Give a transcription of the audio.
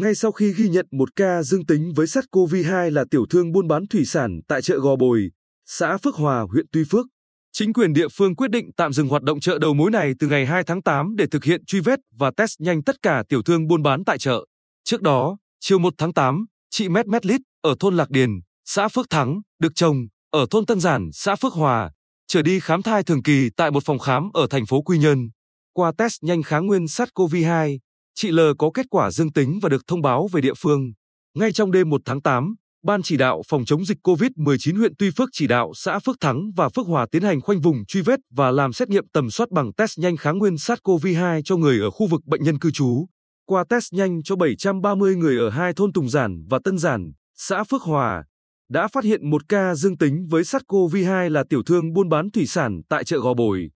Ngay sau khi ghi nhận một ca dương tính với SARS-CoV-2 là tiểu thương buôn bán thủy sản tại chợ Gò Bồi, xã Phước Hòa, huyện Tuy Phước, chính quyền địa phương quyết định tạm dừng hoạt động chợ đầu mối này từ ngày 2 tháng 8 để thực hiện truy vết và test nhanh tất cả tiểu thương buôn bán tại chợ. Trước đó, chiều 1 tháng 8, chị Mét Mét Lít ở thôn Lạc Điền, xã Phước Thắng, được chồng ở thôn Tân Giản, xã Phước Hòa, trở đi khám thai thường kỳ tại một phòng khám ở thành phố Quy Nhơn. Qua test nhanh kháng nguyên SARS-CoV-2, chị L có kết quả dương tính và được thông báo về địa phương. Ngay trong đêm 1 tháng 8, Ban chỉ đạo phòng chống dịch COVID-19 huyện Tuy Phước chỉ đạo xã Phước Thắng và Phước Hòa tiến hành khoanh vùng truy vết và làm xét nghiệm tầm soát bằng test nhanh kháng nguyên SARS-CoV-2 cho người ở khu vực bệnh nhân cư trú. Qua test nhanh cho 730 người ở hai thôn Tùng Giản và Tân Giản, xã Phước Hòa, đã phát hiện một ca dương tính với SARS-CoV-2 là tiểu thương buôn bán thủy sản tại chợ Gò Bồi.